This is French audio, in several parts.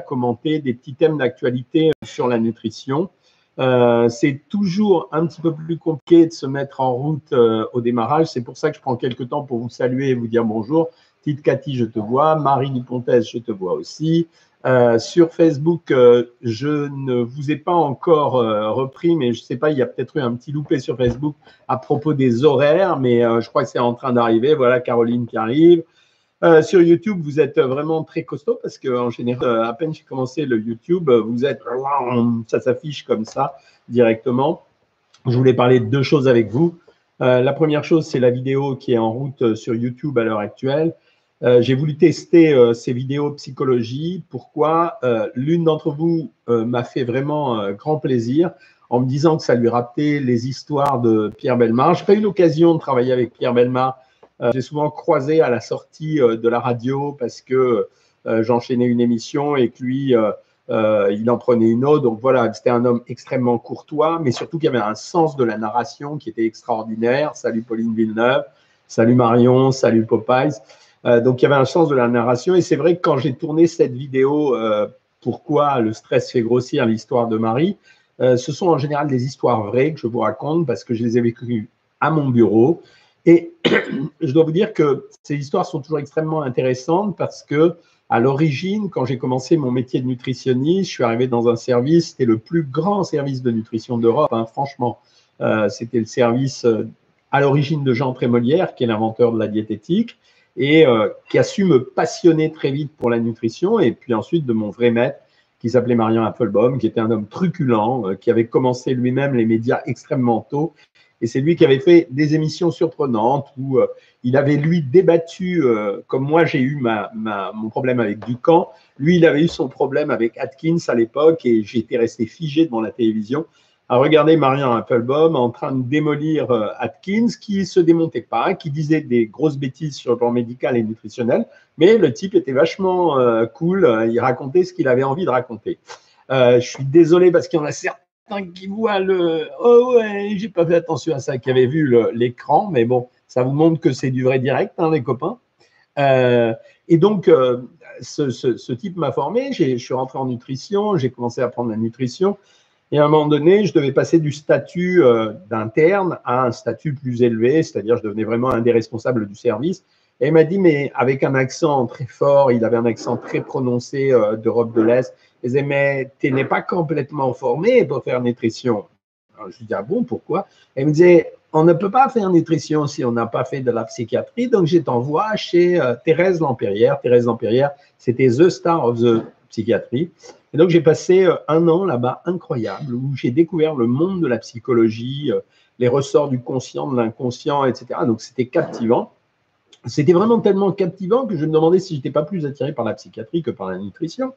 commenter des petits thèmes d'actualité sur la nutrition. Euh, c'est toujours un petit peu plus compliqué de se mettre en route euh, au démarrage. C'est pour ça que je prends quelques temps pour vous saluer et vous dire bonjour. Tite Cathy, je te vois. Marie Dupontaise, je te vois aussi. Euh, sur Facebook, je ne vous ai pas encore repris, mais je ne sais pas, il y a peut-être eu un petit loupé sur Facebook à propos des horaires, mais je crois que c'est en train d'arriver. Voilà Caroline qui arrive. Euh, sur YouTube, vous êtes vraiment très costaud parce qu'en général, euh, à peine j'ai commencé le YouTube, vous êtes, ça s'affiche comme ça directement. Je voulais parler de deux choses avec vous. Euh, la première chose, c'est la vidéo qui est en route sur YouTube à l'heure actuelle. j'ai voulu tester ces vidéos psychologie. Pourquoi? L'une d'entre vous m'a fait vraiment grand plaisir en me disant que ça lui rappelait les histoires de Pierre Belmar. Je n'ai pas eu l'occasion de travailler avec Pierre Belmar euh, j'ai souvent croisé à la sortie euh, de la radio parce que euh, j'enchaînais une émission et que lui, il en prenait une autre. Donc voilà, c'était un homme extrêmement courtois, mais surtout qui avait un sens de la narration qui était extraordinaire. Salut Pauline Villeneuve, salut Marion, salut Popeyes. donc il y avait un sens de la narration. Et c'est vrai que quand j'ai tourné cette vidéo, pourquoi le stress fait grossir l'histoire de Marie, ce sont en général des histoires vraies que je vous raconte parce que je les ai vécues à mon bureau. Et je dois vous dire que ces histoires sont toujours extrêmement intéressantes parce que, à l'origine, quand j'ai commencé mon métier de nutritionniste, je suis arrivé dans un service, c'était le plus grand service de nutrition d'Europe, hein, franchement. Euh, c'était le service euh, à l'origine de Jean Trémolière, qui est l'inventeur de la diététique, et euh, qui a su me passionner très vite pour la nutrition, et puis ensuite de mon vrai maître, qui s'appelait Marian Applebaum, qui était un homme truculent, qui avait commencé lui-même les médias extrêmement tôt et c'est lui qui avait fait des émissions surprenantes où euh, il avait, lui, débattu, euh, comme moi j'ai eu ma, mon problème avec Ducamp, lui, il avait eu son problème avec Atkins à l'époque et j'étais resté figé devant la télévision à regarder Marian Applebaum en train de démolir euh, Atkins qui se démontait pas, qui disait des grosses bêtises sur le plan médical et nutritionnel, mais le type était vachement cool, il racontait ce qu'il avait envie de raconter. je suis désolé parce qu'il y en a certains qui voit le oh ouais, j'ai pas fait attention à ça, qui avait vu l'écran, mais bon, ça vous montre que c'est du vrai direct, hein, les copains. Euh, et donc, euh, ce, type m'a formé. Je suis rentré en nutrition, j'ai commencé à prendre la nutrition. Et à un moment donné, je devais passer du statut euh, d'interne à un statut plus élevé, c'est-à-dire je devenais vraiment un des responsables du service. Et il m'a dit, mais avec un accent très fort, il avait un accent très prononcé d'Europe de l'Est. Il disait, mais tu n'es pas complètement formé pour faire nutrition. Alors, je lui dis, ah bon, pourquoi? Elle me disait, on ne peut pas faire nutrition si on n'a pas fait de la psychiatrie, donc je t'envoie chez euh, Thérèse Lampérière. Thérèse Lampérière, c'était The Star of the Psychiatrie. Et donc j'ai passé euh, un an là-bas incroyable, où j'ai découvert le monde de la psychologie, euh, les ressorts du conscient, de l'inconscient, etc. Donc c'était captivant. C'était vraiment tellement captivant que je me demandais si je n'étais pas plus attiré par la psychiatrie que par la nutrition.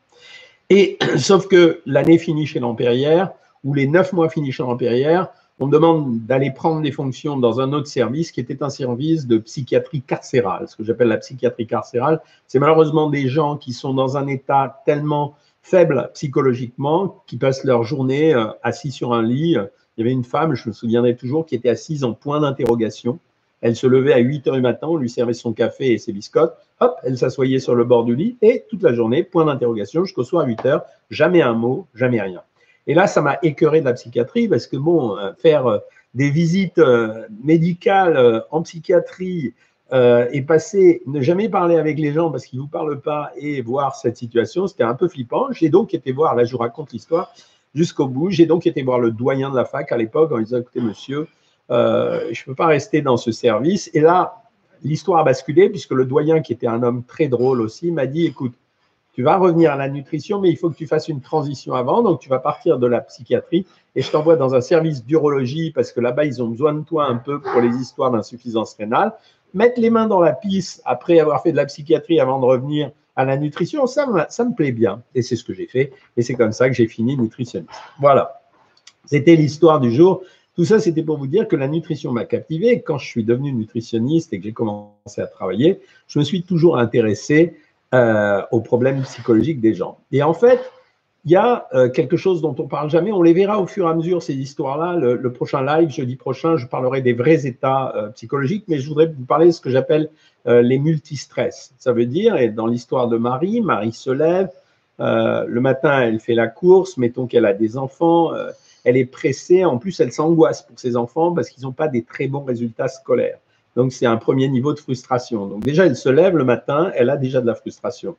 Et sauf que l'année finie chez l'Empérière, ou les neuf mois finis chez l'Empérière, on me demande d'aller prendre des fonctions dans un autre service qui était un service de psychiatrie carcérale. Ce que j'appelle la psychiatrie carcérale, c'est malheureusement des gens qui sont dans un état tellement faible psychologiquement qui passent leur journée euh, assis sur un lit. Il y avait une femme, je me souviendrai toujours, qui était assise en point d'interrogation elle se levait à 8 heures du matin, on lui servait son café et ses biscottes. Hop, elle s'assoyait sur le bord du lit et toute la journée, point d'interrogation, jusqu'au soir à 8 heures, jamais un mot, jamais rien. Et là, ça m'a écœuré de la psychiatrie parce que, bon, euh, faire euh, des visites euh, médicales en psychiatrie et passer, ne jamais parler avec les gens parce qu'ils ne vous parlent pas et voir cette situation, c'était un peu flippant. J'ai donc été voir, là je vous raconte l'histoire jusqu'au bout, j'ai donc été voir le doyen de la fac à l'époque en disant, écoutez monsieur, euh, je ne peux pas rester dans ce service. Et là, l'histoire a basculé puisque le doyen, qui était un homme très drôle aussi, m'a dit, écoute, tu vas revenir à la nutrition, mais il faut que tu fasses une transition avant. Donc, tu vas partir de la psychiatrie et je t'envoie dans un service d'urologie parce que là-bas, ils ont besoin de toi un peu pour les histoires d'insuffisance rénale. Mettre les mains dans la pisse après avoir fait de la psychiatrie avant de revenir à la nutrition, ça, ça me plaît bien. Et c'est ce que j'ai fait. Et c'est comme ça que j'ai fini nutritionniste. Voilà. C'était l'histoire du jour. Tout ça, c'était pour vous dire que la nutrition m'a captivé. Quand je suis devenu nutritionniste et que j'ai commencé à travailler, je me suis toujours intéressé euh, aux problèmes psychologiques des gens. Et en fait, il y a euh, quelque chose dont on parle jamais. On les verra au fur et à mesure, ces histoires-là. Le, prochain live, jeudi prochain, je parlerai des vrais états euh, psychologiques, mais je voudrais vous parler de ce que j'appelle les multistress. Ça veut dire, et dans l'histoire de Marie, Marie se lève, Euh, le matin, elle fait la course, mettons qu'elle a des enfants, euh, elle est pressée, en plus elle s'angoisse pour ses enfants parce qu'ils n'ont pas des très bons résultats scolaires. Donc c'est un premier niveau de frustration. Donc déjà, elle se lève le matin, elle a déjà de la frustration.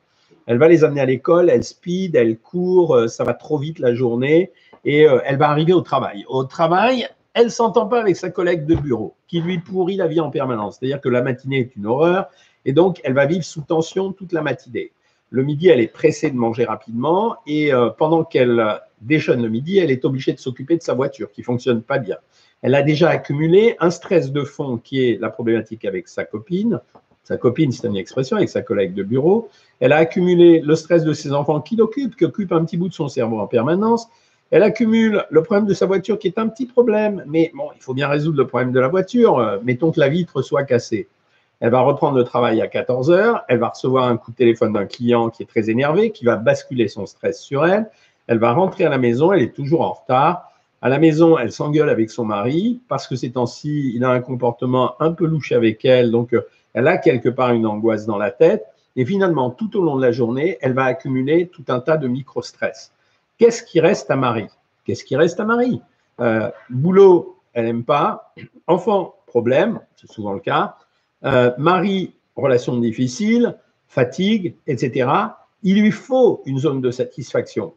Elle va les amener à l'école, elle speed, elle court, euh, ça va trop vite la journée et elle va arriver au travail. Au travail, elle s'entend pas avec sa collègue de bureau qui lui pourrit la vie en permanence. C'est-à-dire que la matinée est une horreur et donc elle va vivre sous tension toute la matinée. Le midi, elle est pressée de manger rapidement et euh, pendant qu'elle déjeune le midi, elle est obligée de s'occuper de sa voiture qui fonctionne pas bien. Elle a déjà accumulé un stress de fond qui est la problématique avec sa copine. Sa copine, c'est une expression, avec sa collègue de bureau. Elle a accumulé le stress de ses enfants qui l'occupent, qui occupe un petit bout de son cerveau en permanence. Elle accumule le problème de sa voiture qui est un petit problème, mais bon, il faut bien résoudre le problème de la voiture. Mettons que la vitre soit cassée. Elle va reprendre le travail à 14 heures. Elle va recevoir un coup de téléphone d'un client qui est très énervé, qui va basculer son stress sur elle. Elle va rentrer à la maison. Elle est toujours en retard. À la maison, elle s'engueule avec son mari parce que ces temps-ci, il a un comportement un peu louche avec elle. Donc, euh, elle a quelque part une angoisse dans la tête. Et finalement, tout au long de la journée, elle va accumuler tout un tas de micro-stress. Qu'est-ce qui reste à Marie? Qu'est-ce qui reste à Marie? Euh, Boulot, elle n'aime pas. Enfant, problème, c'est souvent le cas. Euh, mari, relation difficile, fatigue, etc. Il lui faut une zone de satisfaction.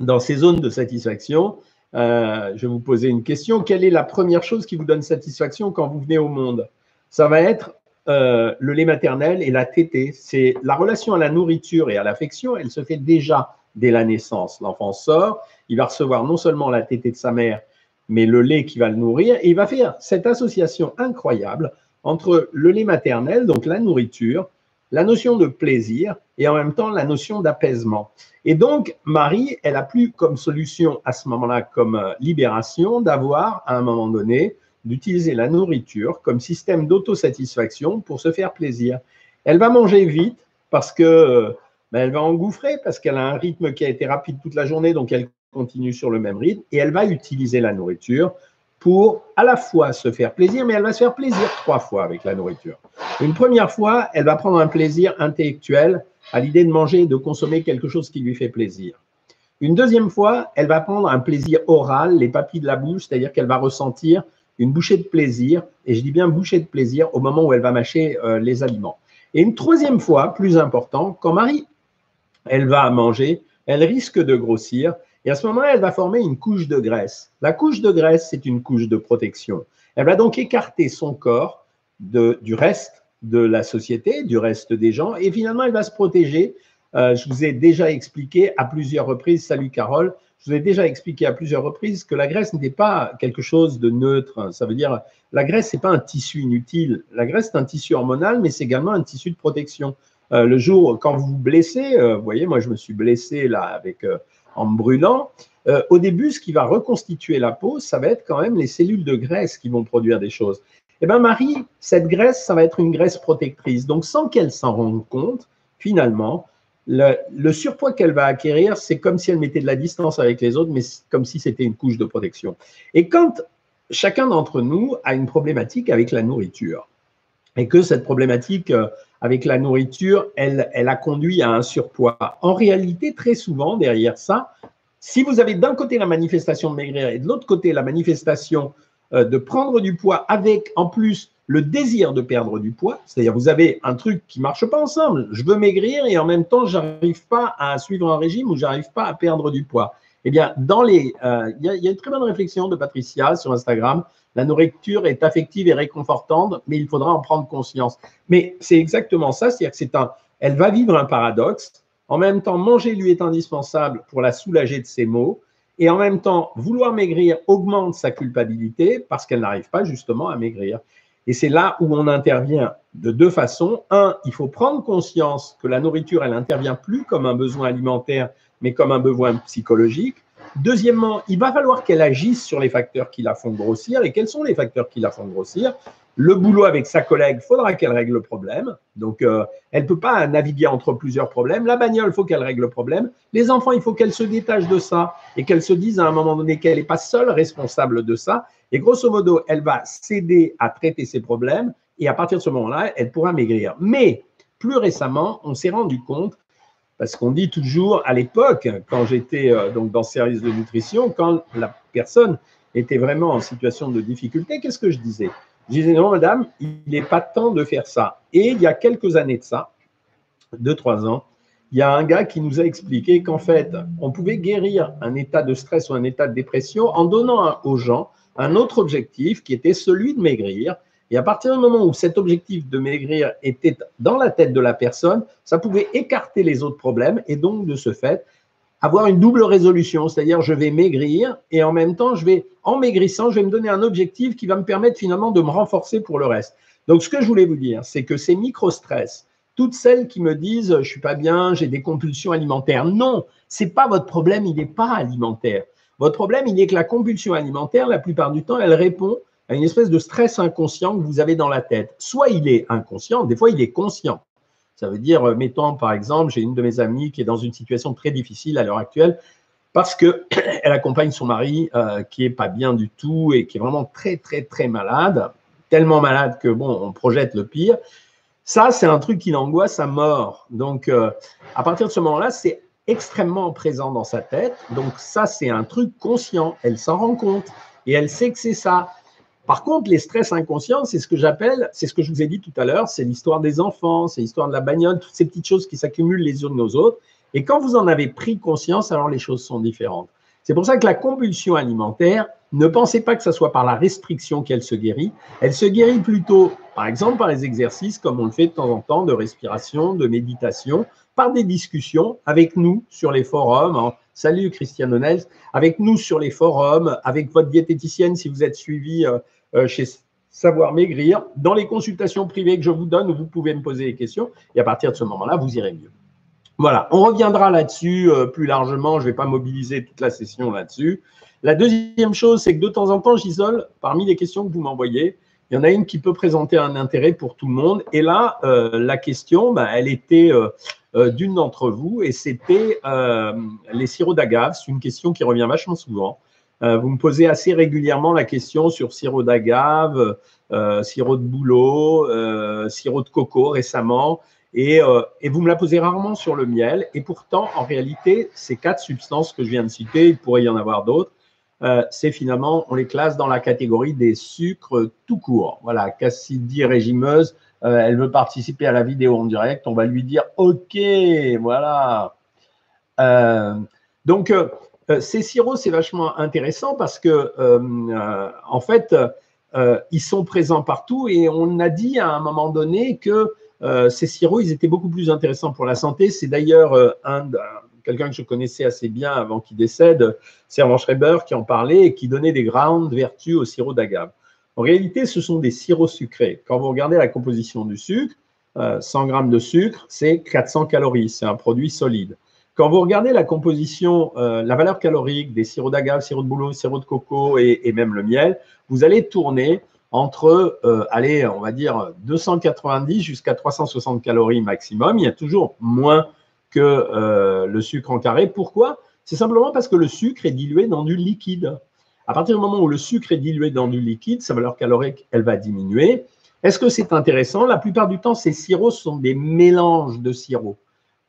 Dans ces zones de satisfaction, euh, je vais vous poser une question. Quelle est la première chose qui vous donne satisfaction quand vous venez au monde? Ça va être euh, le lait maternel et la tétée. C'est la relation à la nourriture et à l'affection, elle se fait déjà dès la naissance. L'enfant sort, il va recevoir non seulement la tétée de sa mère, mais le lait qui va le nourrir, et il va faire cette association incroyable entre le lait maternel, donc la nourriture, la notion de plaisir et en même temps la notion d'apaisement. Et donc, Marie, elle a plus comme solution à ce moment-là, comme euh, libération, d'avoir à un moment donné, d'utiliser la nourriture comme système d'autosatisfaction pour se faire plaisir. Elle va manger vite parce que euh, ben, elle va engouffrer, parce qu'elle a un rythme qui a été rapide toute la journée, donc elle continue sur le même rythme, et elle va utiliser la nourriture pour à la fois se faire plaisir, mais elle va se faire plaisir trois fois avec la nourriture. Une première fois, elle va prendre un plaisir intellectuel à l'idée de manger et de consommer quelque chose qui lui fait plaisir. Une deuxième fois, elle va prendre un plaisir oral, les papilles de la bouche, c'est-à-dire qu'elle va ressentir une bouchée de plaisir, et je dis bien bouchée de plaisir au moment où elle va mâcher euh, les aliments. Et une troisième fois, plus important, quand Marie, elle va manger, elle risque de grossir, et à ce moment-là, elle va former une couche de graisse. La couche de graisse, c'est une couche de protection. Elle va donc écarter son corps du reste de la société, du reste des gens, et finalement, elle va se protéger. Euh, je vous ai déjà expliqué à plusieurs reprises, salut Carole, je vous ai déjà expliqué à plusieurs reprises que la graisse n'était pas quelque chose de neutre. Ça veut dire, la graisse, n'est pas un tissu inutile. La graisse, c'est un tissu hormonal, mais c'est également un tissu de protection. Euh, le jour, quand vous vous blessez, euh, vous voyez, moi, je me suis blessé là avec en brûlant, euh, au début, ce qui va reconstituer la peau, ça va être quand même les cellules de graisse qui vont produire des choses. Eh bien, Marie, cette graisse, ça va être une graisse protectrice. Donc, sans qu'elle s'en rende compte, finalement, le, surpoids qu'elle va acquérir, c'est comme si elle mettait de la distance avec les autres, mais comme si c'était une couche de protection. Et quand chacun d'entre nous a une problématique avec la nourriture, et que cette problématique euh, avec la nourriture, elle, elle a conduit à un surpoids. En réalité, très souvent, derrière ça, si vous avez d'un côté la manifestation de maigrir et de l'autre côté la manifestation euh, de prendre du poids avec en plus le désir de perdre du poids, c'est-à-dire vous avez un truc qui marche pas ensemble, je veux maigrir et en même temps j'arrive pas à suivre un régime ou j'arrive pas à perdre du poids. Eh bien, dans les, euh, il y, a une très bonne réflexion de Patricia sur Instagram la nourriture est affective et réconfortante, mais il faudra en prendre conscience. Mais c'est exactement ça, c'est-à-dire que c'est un, elle va vivre un paradoxe. En même temps, manger lui est indispensable pour la soulager de ses maux, et en même temps, vouloir maigrir augmente sa culpabilité parce qu'elle n'arrive pas justement à maigrir. Et c'est là où on intervient de deux façons. Un, il faut prendre conscience que la nourriture, elle n'intervient plus comme un besoin alimentaire, mais comme un besoin psychologique. Deuxièmement, il va falloir qu'elle agisse sur les facteurs qui la font grossir. Et quels sont les facteurs qui la font grossir? Le boulot avec sa collègue, faudra qu'elle règle le problème. Donc, euh, elle ne peut pas naviguer entre plusieurs problèmes. La bagnole, il faut qu'elle règle le problème. Les enfants, il faut qu'elle se détache de ça et qu'elle se dise à un moment donné qu'elle n'est pas seule responsable de ça. Et grosso modo, elle va s'aider à traiter ses problèmes et à partir de ce moment-là, elle pourra maigrir. Mais plus récemment, on s'est rendu compte Parce qu'on dit toujours, à l'époque, quand j'étais euh, donc dans le service de nutrition, quand la personne était vraiment en situation de difficulté, qu'est-ce que je disais? Je disais, non, madame, il n'est pas temps de faire ça. Et il y a quelques années de ça, deux, trois ans, il y a un gars qui nous a expliqué qu'en fait, on pouvait guérir un état de stress ou un état de dépression en donnant aux gens un autre objectif qui était celui de maigrir. Et à partir du moment où cet objectif de maigrir était dans la tête de la personne, ça pouvait écarter les autres problèmes et donc de ce fait avoir une double résolution, c'est-à-dire je vais maigrir et en même temps, je vais, en maigrissant, je vais me donner un objectif qui va me permettre finalement de me renforcer pour le reste. Donc ce que je voulais vous dire, c'est que ces micro-stress, toutes celles qui me disent je suis pas bien, j'ai des compulsions alimentaires, non, c'est pas votre problème, il n'est pas alimentaire. Votre problème, il est que la compulsion alimentaire, la plupart du temps, elle répond à une espèce de stress inconscient que vous avez dans la tête. Soit il est inconscient, des fois il est conscient. Ça veut dire, euh, mettons par exemple, j'ai une de mes amies qui est dans une situation très difficile à l'heure actuelle parce qu'elle accompagne son mari euh, qui est pas bien du tout et qui est vraiment très très très malade, tellement malade que bon, on projette le pire. Ça, c'est un truc qui l'angoisse à mort. Donc, euh, à partir de ce moment-là, c'est extrêmement présent dans sa tête. Donc, ça, c'est un truc conscient. Elle s'en rend compte et elle sait que c'est ça. Par contre, les stress inconscients, c'est ce que j'appelle, c'est ce que je vous ai dit tout à l'heure, c'est l'histoire des enfants, c'est l'histoire de la bagnole, toutes ces petites choses qui s'accumulent les unes aux autres. Et quand vous en avez pris conscience, alors les choses sont différentes. C'est pour ça que la compulsion alimentaire, ne pensez pas que ce soit par la restriction qu'elle se guérit. Elle se guérit plutôt, par exemple, par les exercices comme on le fait de temps en temps de respiration, de méditation, par des discussions avec nous sur les forums. Salut Christian Nels, avec nous sur les forums, avec votre diététicienne si vous êtes suivi euh, euh, chez Savoir Maigrir, dans les consultations privées que je vous donne vous pouvez me poser des questions. Et à partir de ce moment-là, vous irez mieux. Voilà, on reviendra là-dessus euh, plus largement. Je ne vais pas mobiliser toute la session là-dessus. La deuxième chose, c'est que de temps en temps, j'isole parmi les questions que vous m'envoyez. Il y en a une qui peut présenter un intérêt pour tout le monde. Et là, euh, la question, bah, elle était d'une d'entre vous et c'était les sirops d'agave. C'est une question qui revient vachement souvent. Euh, vous me posez assez régulièrement la question sur sirop d'agave, euh, sirop de euh, sirop de coco récemment, et, vous me la posez rarement sur le miel. Et pourtant, en réalité, ces quatre substances que je viens de citer, il pourrait y en avoir d'autres, c'est finalement, on les classe dans la catégorie des sucres tout court. Voilà, Cassidy régimeuse, elle veut participer à la vidéo en direct, on va lui dire OK, voilà. donc, euh, ces sirops, c'est vachement intéressant parce que, euh, euh, en fait, ils sont présents partout et on a dit à un moment donné que ces sirops, ils étaient beaucoup plus intéressants pour la santé. C'est d'ailleurs un, quelqu'un que je connaissais assez bien avant qu'il décède, Servan Schreiber, qui en parlait et qui donnait des grandes vertus au sirop d'agave. En réalité, ce sont des sirops sucrés. Quand vous regardez la composition du sucre, 100 grammes de sucre, c'est 400 calories. C'est un produit solide. Quand vous regardez la composition, euh, la valeur calorique des sirops d'agave, sirop de bouleau, sirop de coco et, même le miel, vous allez tourner entre, euh, allez, on va dire 290 jusqu'à 360 calories maximum. Il y a toujours moins euh, le sucre en carré. Pourquoi? C'est simplement parce que le sucre est dilué dans du liquide. À partir du moment où le sucre est dilué dans du liquide, sa valeur calorique, elle va diminuer. Est-ce que c'est intéressant? La plupart du temps, ces sirops sont des mélanges de sirops.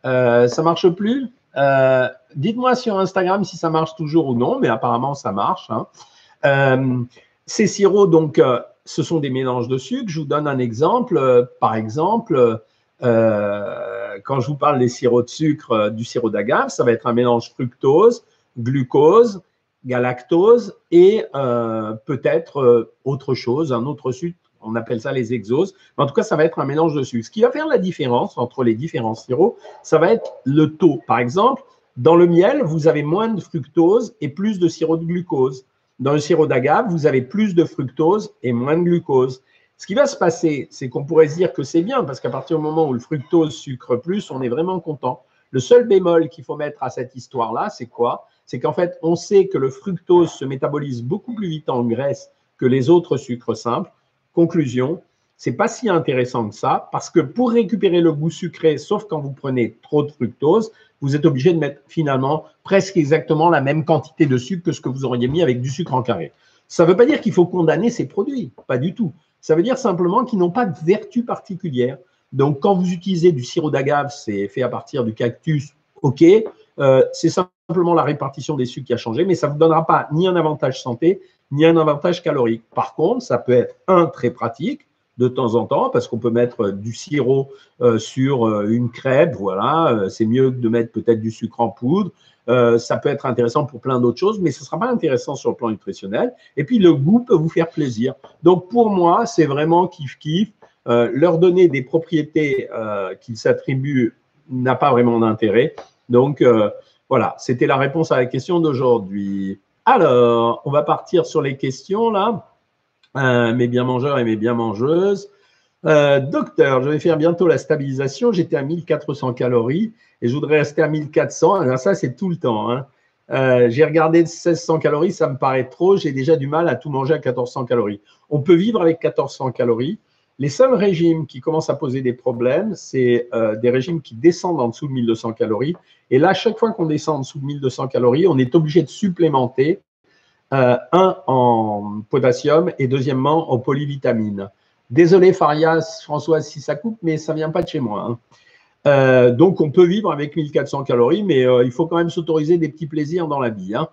Euh, ça marche plus? Euh, Dites-moi sur Instagram si ça marche toujours ou non, mais apparemment ça marche. Hein. Ces sirops, donc, ce sont des mélanges de sucre. Je vous donne un exemple. Par exemple, quand je vous parle des sirops de sucre, du sirop d'agave, ça va être un mélange fructose, glucose, galactose et peut-être autre chose, un autre sucre on appelle ça les exos. en tout cas, ça va être un mélange de sucre. Ce qui va faire la différence entre les différents sirops, ça va être le taux. Par exemple, dans le miel, vous avez moins de fructose et plus de sirop de glucose. Dans le sirop d'agave, vous avez plus de fructose et moins de glucose. Ce qui va se passer, c'est qu'on pourrait se dire que c'est bien, parce qu'à partir du moment où le fructose sucre plus, on est vraiment content. Le seul bémol qu'il faut mettre à cette histoire-là, c'est quoi? C'est qu'en fait, on sait que le fructose se métabolise beaucoup plus vite en graisse que les autres sucres simples. Conclusion, c'est pas si intéressant que ça parce que pour récupérer le goût sucré, sauf quand vous prenez trop de fructose, vous êtes obligé de mettre finalement presque exactement la même quantité de sucre que ce que vous auriez mis avec du sucre en carré. Ça ne veut pas dire qu'il faut condamner ces produits, pas du tout. Ça veut dire simplement qu'ils n'ont pas de vertu particulière. Donc, quand vous utilisez du sirop d'agave, c'est fait à partir du cactus, OK. Euh, c'est simplement la répartition des sucres qui a changé, mais ça ne vous donnera pas ni un avantage santé, ni un avantage calorique. Par contre, ça peut être un très pratique de temps en temps, parce qu'on peut mettre du sirop euh, sur euh, une crêpe, voilà, c'est mieux que de mettre peut-être du sucre en poudre. Ça peut être intéressant pour plein d'autres choses, mais ce ne sera pas intéressant sur le plan nutritionnel. Et puis, le goût peut vous faire plaisir. Donc, pour moi, c'est vraiment kiff-kiff. leur donner des propriétés qu'ils s'attribuent n'a pas vraiment d'intérêt. Donc, euh, voilà, c'était la réponse à la question d'aujourd'hui. Alors, on va partir sur les questions là. Euh, mes bien mangeurs et mes bien mangeuses. Euh, docteur, je vais faire bientôt la stabilisation. J'étais à 1400 calories et je voudrais rester à 1400. Alors ça, c'est tout le temps. Hein. J'ai regardé 1600 calories, ça me paraît trop. J'ai déjà du mal à tout manger à 1400 calories. On peut vivre avec 1400 calories. Les seuls régimes qui commencent à poser des problèmes, c'est euh, des régimes qui descendent en dessous de 1200 calories. Et là, chaque fois qu'on descend en dessous de 1200 calories, on est obligé de supplémenter, euh, un, en potassium et deuxièmement, en polyvitamines. Désolé, Farias, Françoise, si ça coupe, mais ça ne vient pas de chez moi. Hein. Euh, donc, on peut vivre avec 1400 calories, mais il faut quand même s'autoriser des petits plaisirs dans la vie. Hein.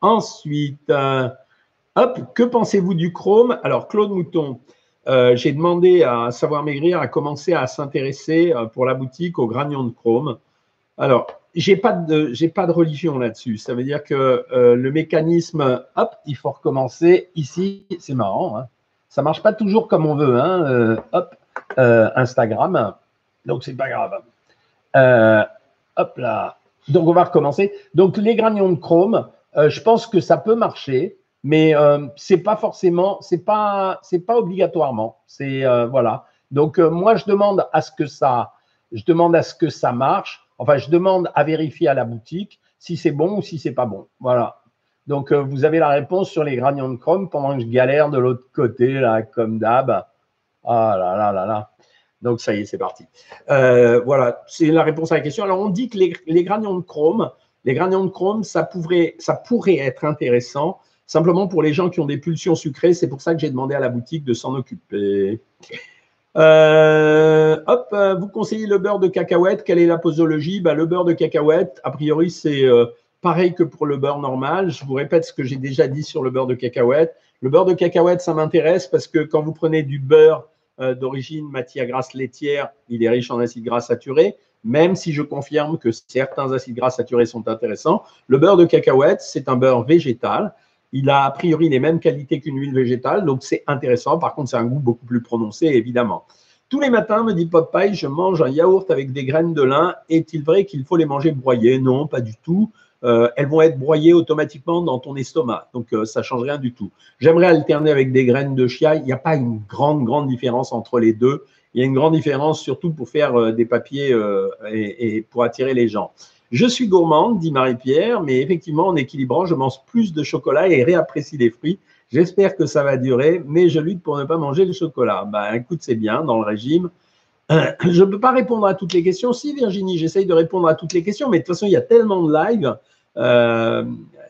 Ensuite, hop, que pensez-vous du chrome? Alors, Claude Mouton, euh, j'ai demandé à Savoir Maigrir à commencer à s'intéresser euh, pour la boutique aux granions de chrome. Alors, j'ai pas pas de religion là-dessus. Ça veut dire que euh, le mécanisme, hop, il faut recommencer ici. C'est marrant. Hein. Ça marche pas toujours comme on veut. Hein. hop, Instagram. Donc c'est pas grave. hop là. Donc on va recommencer. Donc les granions de chrome, je pense que ça peut marcher mais euh, c'est pas forcément, c'est pas, pas obligatoirement. Euh, voilà. Donc euh, moi je demande à ce que ça, je demande à ce que ça marche. Enfin, je demande à vérifier à la boutique si c'est bon ou si c'est pas bon. Voilà. Donc vous avez la réponse sur les granions de chrome pendant que je galère de l'autre côté là, comme d'hab. Ah là là là là. Donc ça y est, c'est parti. voilà, c'est la réponse à la question. Alors on dit que les, les granions de chrome, les granions de chrome, ça pourrait, être intéressant simplement pour les gens qui ont des pulsions sucrées. C'est pour ça que j'ai demandé à la boutique de s'en occuper. Euh, hop, euh, vous conseillez le beurre de cacahuète. Quelle est la posologie? Bah, Le beurre de cacahuète, a priori, c'est euh, pareil que pour le beurre normal. Je vous répète ce que j'ai déjà dit sur le beurre de cacahuète. Le beurre de cacahuète, ça m'intéresse parce que quand vous prenez du beurre d'origine matière grasse laitière, il est riche en acides gras saturés. Même si je confirme que certains acides gras saturés sont intéressants, le beurre de cacahuète, c'est un beurre végétal. Il a a priori les mêmes qualités qu'une huile végétale, donc c'est intéressant. Par contre, c'est un goût beaucoup plus prononcé, évidemment. Tous les matins, me dit Popeye, je mange un yaourt avec des graines de lin. Est-il vrai qu'il faut les manger broyées Non, pas du tout. Euh, elles vont être broyées automatiquement dans ton estomac. Donc, euh, ça ne change rien du tout. J'aimerais alterner avec des graines de chia. Il n'y a pas une grande, grande différence entre les deux. Il y a une grande différence surtout pour faire euh, des papiers et, pour attirer les gens. Je suis gourmande, dit Marie-Pierre, mais effectivement, en équilibrant, je mange plus de chocolat et réapprécie les fruits. J'espère que ça va durer, mais je lutte pour ne pas manger le chocolat. Ben, écoute, c'est bien dans le régime. je ne peux pas répondre à toutes les questions. Si, Virginie, j'essaye de répondre à toutes les questions, mais de toute façon, il y a tellement de live. Euh,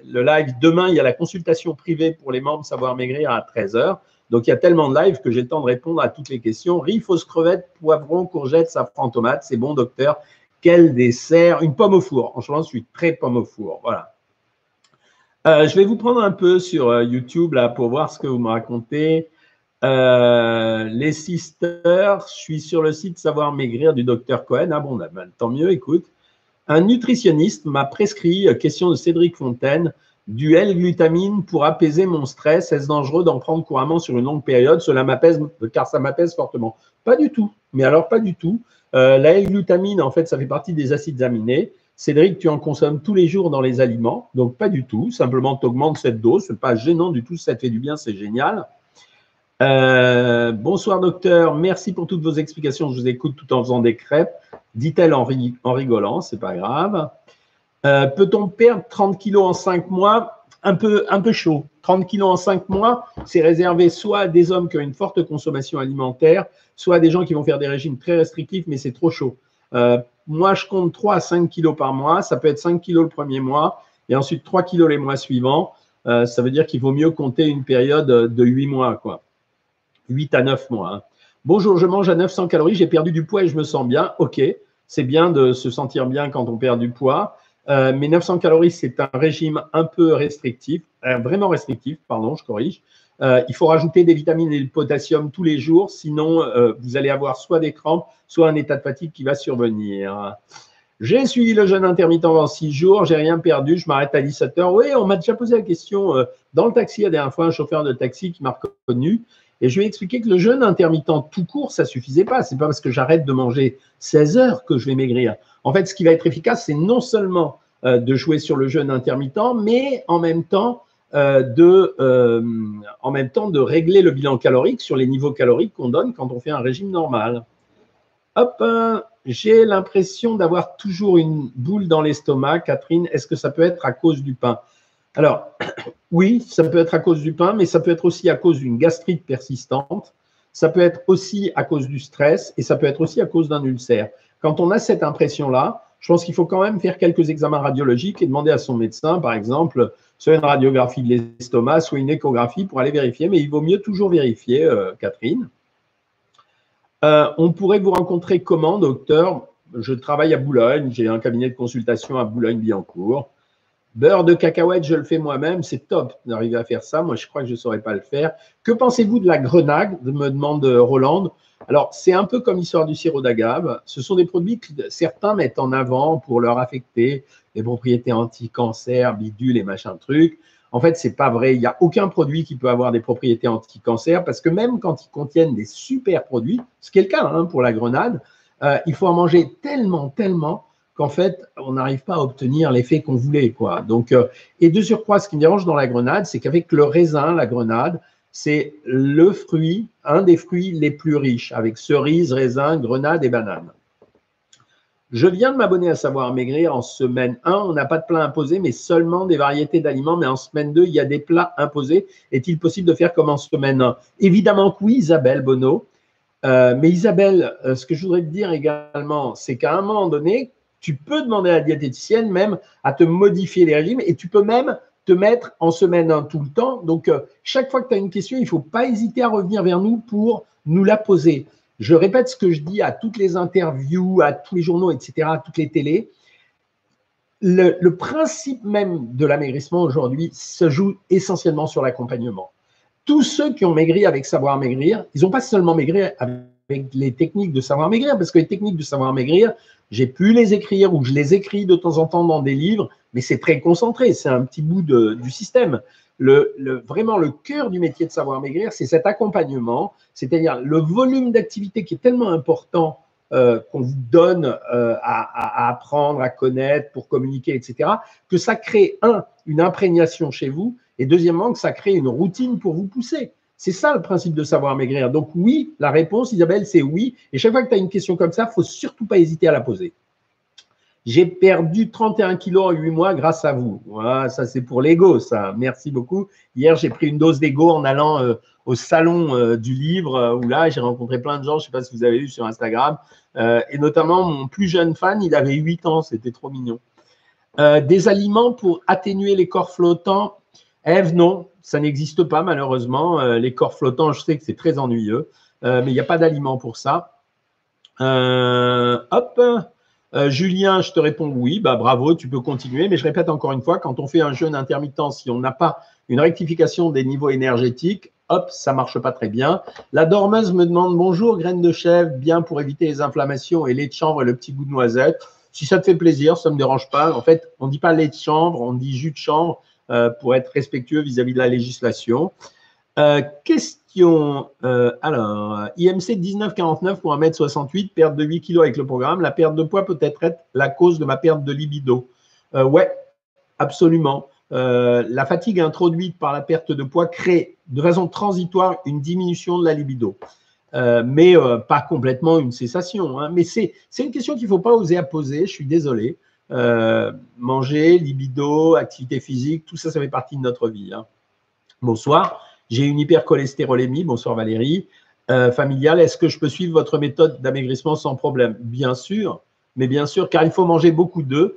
le live demain, il y a la consultation privée pour les membres Savoir Maigrir à 13h. Donc, il y a tellement de live que j'ai le temps de répondre à toutes les questions. Riz, fausse crevette, poivron, courgette, safran, tomate. C'est bon, docteur. Quel dessert? Une pomme au four. Franchement, je suis très pomme au four. Voilà. Euh, je vais vous prendre un peu sur euh, YouTube là pour voir ce que vous me racontez. Les sisters, je suis sur le site Savoir Maigrir du docteur Cohen. Ah bon, bah, bah, tant mieux, écoute. Un nutritionniste m'a prescrit, question de Cédric Fontaine, du L-glutamine pour apaiser mon stress. Est-ce dangereux d'en prendre couramment sur une longue période? Cela m'apaise, car ça m'apaise fortement. Pas du tout. Mais alors, pas du tout. Euh, la L-glutamine, en fait, ça fait partie des acides aminés. Cédric, tu en consommes tous les jours dans les aliments, donc pas du tout. Simplement, tu augmentes cette dose. Ce n'est pas gênant du tout. Ça te fait du bien, c'est génial. Euh, bonsoir docteur, merci pour toutes vos explications. Je vous écoute tout en faisant des crêpes. Dit-elle en, rigolant, c'est pas grave. Euh, peut-on perdre 30 kilos en 5 mois? Un peu, un peu chaud. 30 kilos en 5 mois, c'est réservé soit à des hommes qui ont une forte consommation alimentaire, soit à des gens qui vont faire des régimes très restrictifs, mais c'est trop chaud. Euh, moi, je compte 3 à 5 kilos par mois. Ça peut être 5 kilos le premier mois et ensuite 3 kilos les mois suivants. Ça veut dire qu'il vaut mieux compter une période de 8 mois, quoi. 8 à 9 mois. Hein. Bonjour, je mange à 900 calories, j'ai perdu du poids et je me sens bien. Ok, c'est bien de se sentir bien quand on perd du poids. Euh, mais 900 calories, c'est un régime un peu restrictif, euh, vraiment restrictif, pardon, je corrige. Euh, il faut rajouter des vitamines et du potassium tous les jours, sinon vous allez avoir soit des crampes, soit un état de fatigue qui va survenir. J'ai suivi le jeûne intermittent pendant six jours, j'ai rien perdu, je m'arrête à 17 heures. Oui, on m'a déjà posé la question dans le taxi la dernière fois, un chauffeur de taxi qui m'a reconnu. Et je lui ai expliqué que le jeûne intermittent tout court, ça suffisait pas. C'est pas parce que j'arrête de manger 16 heures que je vais maigrir. En fait, ce qui va être efficace, c'est non seulement euh, de jouer sur le jeûne intermittent, mais en même temps euh, de, euh, en même temps de régler le bilan calorique sur les niveaux caloriques qu'on donne quand on fait un régime normal. Hop, j'ai l'impression d'avoir toujours une boule dans l'estomac. Catherine, est-ce que ça peut être à cause du pain? Alors, oui, ça peut être à cause du pain, mais ça peut être aussi à cause d'une gastrite persistante. Ça peut être aussi à cause du stress et ça peut être aussi à cause d'un ulcère. Quand on a cette impression-là, je pense qu'il faut quand même faire quelques examens radiologiques et demander à son médecin, par exemple, soit une radiographie de l'estomac, soit une échographie pour aller vérifier, mais il vaut mieux toujours vérifier, euh, Catherine. Euh, on pourrait vous rencontrer comment, docteur? Je travaille à Boulogne, j'ai un cabinet de consultation à Boulogne-Billancourt. Beurre de cacahuète, je le fais moi-même, c'est top d'arriver à faire ça. Moi, je crois que je ne saurais pas le faire. Que pensez-vous de la grenade me demande Roland. Alors, c'est un peu comme l'histoire du sirop d'agave. Ce sont des produits que certains mettent en avant pour leur affecter les propriétés anti-cancer, bidule et machin truc. En fait, c'est pas vrai. Il n'y a aucun produit qui peut avoir des propriétés anti-cancer parce que même quand ils contiennent des super produits, ce qui est le cas hein, pour la grenade, euh, il faut en manger tellement, tellement qu'en fait, on n'arrive pas à obtenir l'effet qu'on voulait. Euh, et de surcroît, ce qui me dérange dans la grenade, c'est qu'avec le raisin, la grenade, c'est le fruit, un des fruits les plus riches, avec cerises, raisins, grenades et bananes. Je viens de m'abonner à Savoir Maigrir en semaine 1. On n'a pas de plat imposé, mais seulement des variétés d'aliments. Mais en semaine 2, il y a des plats imposés. Est-il possible de faire comme en semaine 1 Évidemment que oui, Isabelle Bonneau. Euh, mais Isabelle, euh, ce que je voudrais te dire également, c'est qu'à un moment donné, tu peux demander à la diététicienne même à te modifier les régimes et tu peux même te mettre en semaine 1 tout le temps. Donc, euh, chaque fois que tu as une question, il ne faut pas hésiter à revenir vers nous pour nous la poser. Je répète ce que je dis à toutes les interviews, à tous les journaux, etc., à toutes les télés. Le, principe même de l'amaigrissement aujourd'hui se joue essentiellement sur l'accompagnement. Tous ceux qui ont maigri avec savoir maigrir, ils n'ont pas seulement maigri avec les techniques de savoir maigrir, parce que les techniques de savoir maigrir, j'ai pu les écrire ou je les écris de temps en temps dans des livres, mais c'est très concentré, c'est un petit bout du système. Vraiment, le cœur du métier de savoir maigrir, c'est cet accompagnement, c'est-à-dire le volume d'activité qui est tellement important euh, qu'on vous donne euh, à, apprendre, à connaître, pour communiquer, etc., que ça crée, un, une imprégnation chez vous, et deuxièmement, que ça crée une routine pour vous pousser. C'est ça le principe de savoir maigrir. Donc oui, la réponse, Isabelle, c'est oui. Et chaque fois que tu as une question comme ça, il faut surtout pas hésiter à la poser. J'ai perdu 31 kilos en 8 mois grâce à vous. Voilà, ça c'est pour l'ego, ça. Merci beaucoup. Hier, j'ai pris une dose d'ego en allant euh, au salon euh, du livre, euh, où là, j'ai rencontré plein de gens, je ne sais pas si vous avez vu sur Instagram, et notamment mon plus jeune fan, il avait 8 ans, c'était trop mignon. des aliments pour atténuer les corps flottants. Eve, non, ça n'existe pas malheureusement. Euh, les corps flottants, je sais que c'est très ennuyeux, euh, mais il n'y a pas d'aliment pour ça. Euh, hop, Julien, je te réponds oui, bah bravo, tu peux continuer, mais je répète encore une fois, quand on fait un jeûne intermittent, si on n'a pas une rectification des niveaux énergétiques, hop, ça marche pas très bien. La dormeuse me demande bonjour, graines de chèvre, bien pour éviter les inflammations et lait de chanvre et le petit goût de noisette. Si ça te fait plaisir, ça ne me dérange pas. En fait, on ne dit pas lait de chanvre, on dit jus de chanvre. Euh, pour être respectueux vis-à-vis de la législation. Euh, question, euh, alors, IMC 1949 pour 1m68, perte de 8 kg avec le programme. La perte de poids peut être la cause de ma perte de libido. ouais, absolument. la fatigue introduite par la perte de poids crée de façon transitoire une diminution de la libido. mais pas complètement une cessation. Hein. Mais c'est une question qu'il ne faut pas oser à poser, je suis désolé. Euh, manger, libido, activité physique, tout ça, ça fait partie de notre vie. Hein. Bonsoir, j'ai une hypercholestérolémie. Bonsoir Valérie. Euh, familiale, est-ce que je peux suivre votre méthode d'amaigrissement sans problème? Bien sûr, mais bien sûr, car il faut manger beaucoup d'œufs.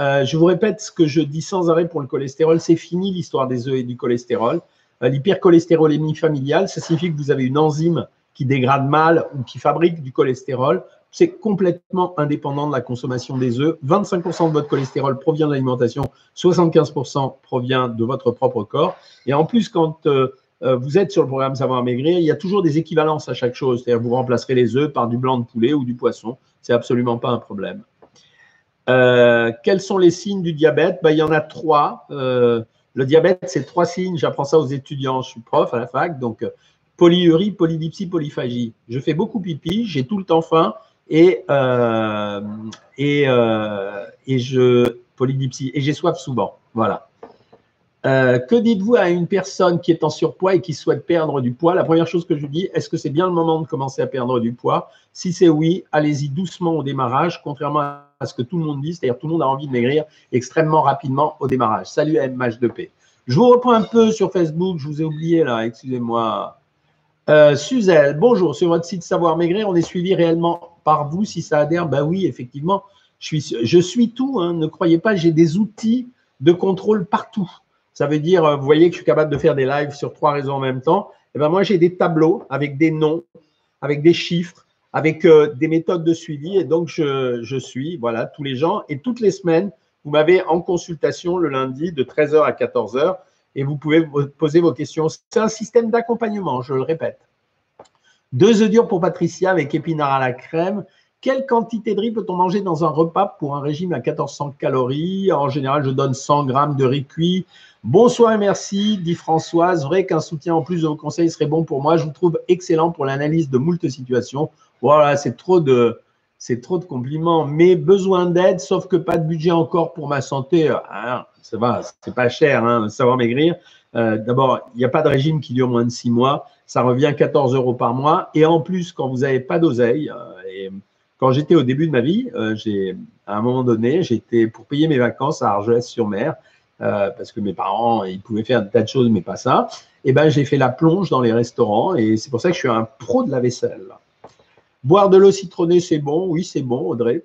Euh, je vous répète ce que je dis sans arrêt pour le cholestérol, c'est fini l'histoire des œufs et du cholestérol. L'hypercholestérolémie familiale, ça signifie que vous avez une enzyme qui dégradent mal ou qui fabriquent du cholestérol. C'est complètement indépendant de la consommation des œufs. 25% de votre cholestérol provient de l'alimentation, 75% provient de votre propre corps. Et en plus, quand euh, euh, vous êtes sur le programme Savoir Maigrir, il y a toujours des équivalences à chaque chose. C'est-à-dire vous remplacerez les œufs par du blanc de poulet ou du poisson. C'est absolument pas un problème. Euh, quels sont les signes du diabète? Ben, Il y en a trois. Le diabète, c'est trois signes. J'apprends ça aux étudiants. Je suis prof à la fac. Donc, polyurie, polydipsie, polyphagie. Je fais beaucoup pipi, j'ai tout le temps faim et, et, et je polydipsie et j'ai soif souvent. Voilà. Euh, que dites-vous à une personne qui est en surpoids et qui souhaite perdre du poids? La première chose que je dis, est-ce que c'est bien le moment de commencer à perdre du poids? Si c'est oui, allez-y doucement au démarrage, contrairement à ce que tout le monde dit, c'est-à-dire tout le monde a envie de maigrir extrêmement rapidement au démarrage. Salut MH2P. Je vous reprends un peu sur Facebook, je vous ai oublié là, excusez-moi. Euh, Suzelle, bonjour, sur votre site Savoir Maigrir, on est suivi réellement par vous si ça adhère Ben oui, effectivement, je suis, tout, hein. ne croyez pas, j'ai des outils de contrôle partout. Ça veut dire, euh, vous voyez que je suis capable de faire des lives sur trois réseaux en même temps. Et eh ben moi, j'ai des tableaux avec des noms, avec des chiffres, avec euh, des méthodes de suivi. Et donc, je, je, suis, voilà, tous les gens. Et toutes les semaines, vous m'avez en consultation le lundi de 13h à 14h et vous pouvez poser vos questions. C'est un système d'accompagnement, je le répète. Deux œufs durs pour Patricia avec épinards à la crème. Quelle quantité de riz peut-on manger dans un repas pour un régime à 1400 calories? En général, je donne 100 grammes de riz cuit, Bonsoir et merci, dit Françoise. Vrai qu'un soutien en plus de vos conseils serait bon pour moi. Je vous trouve excellent pour l'analyse de moult situations. Voilà, c'est trop de, c'est trop de compliments. Mais besoin d'aide, sauf que pas de budget encore pour ma santé. Ah, ça va, c'est pas cher, hein, savoir maigrir. Euh, d'abord, il n'y a pas de régime qui dure moins de six mois. Ça revient 14 euros par mois. Et en plus, quand vous n'avez pas d'oseille, euh, quand j'étais au début de ma vie, euh, à un moment donné, j'étais pour payer mes vacances à Argelès-sur-Mer. Parce que mes parents, ils pouvaient faire des tas de choses, mais pas ça. Et ben, j'ai fait la plonge dans les restaurants et c'est pour ça que je suis un pro de la vaisselle. Boire de l'eau citronnée, c'est bon. Oui, c'est bon, Audrey.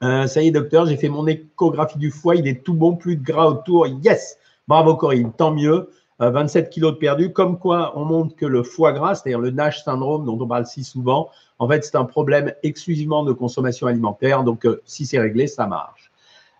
Ça y est, docteur, j'ai fait mon échographie du foie. Il est tout bon, plus de gras autour. Yes Bravo, Corinne. Tant mieux. 27 euh, kilos de perdu. Comme quoi, on montre que le foie gras, c'est-à-dire le NASH syndrome dont on parle si souvent, en fait, c'est un problème exclusivement de consommation alimentaire. Donc, si c'est réglé, ça marche.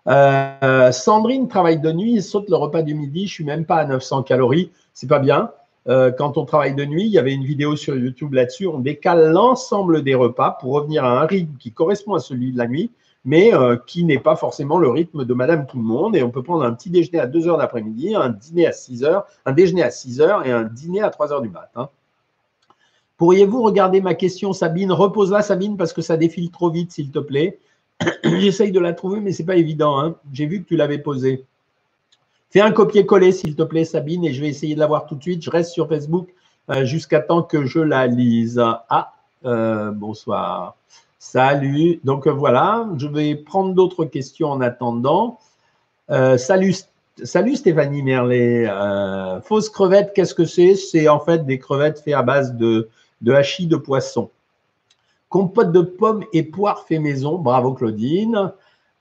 Euh, Sandrine travaille de nuit saute le repas du midi. Je suis même pas à 900 calories. C'est pas bien. Euh, quand on travaille de nuit, il y avait une vidéo sur YouTube là-dessus. On décale l'ensemble des repas pour revenir à un rythme qui correspond à celui de la nuit, mais euh, qui n'est pas forcément le rythme de Madame Tout le Monde. Et on peut prendre un petit déjeuner à 2 heures d'après-midi, un dîner à 6 heures, un déjeuner à 6 heures et un dîner à 3 heures du matin. Pourriez-vous regarder ma question, Sabine? Repose-la, Sabine, parce que ça défile trop vite, s'il te plaît. J'essaye de la trouver, mais ce n'est pas évident. Hein. J'ai vu que tu l'avais posée. Fais un copier-coller, s'il te plaît, Sabine, et je vais essayer de la voir tout de suite. Je reste sur Facebook euh, jusqu'à temps que je la lise. Ah, euh, bonsoir. Salut. Donc euh, voilà, je vais prendre d'autres questions en attendant. salut, salut Stéphanie Merlet. fausse crevette, qu'est-ce que c'est? C'est en fait des crevettes faites à base de, de hachis de poisson. Compote de pommes et poires fait maison. Bravo Claudine.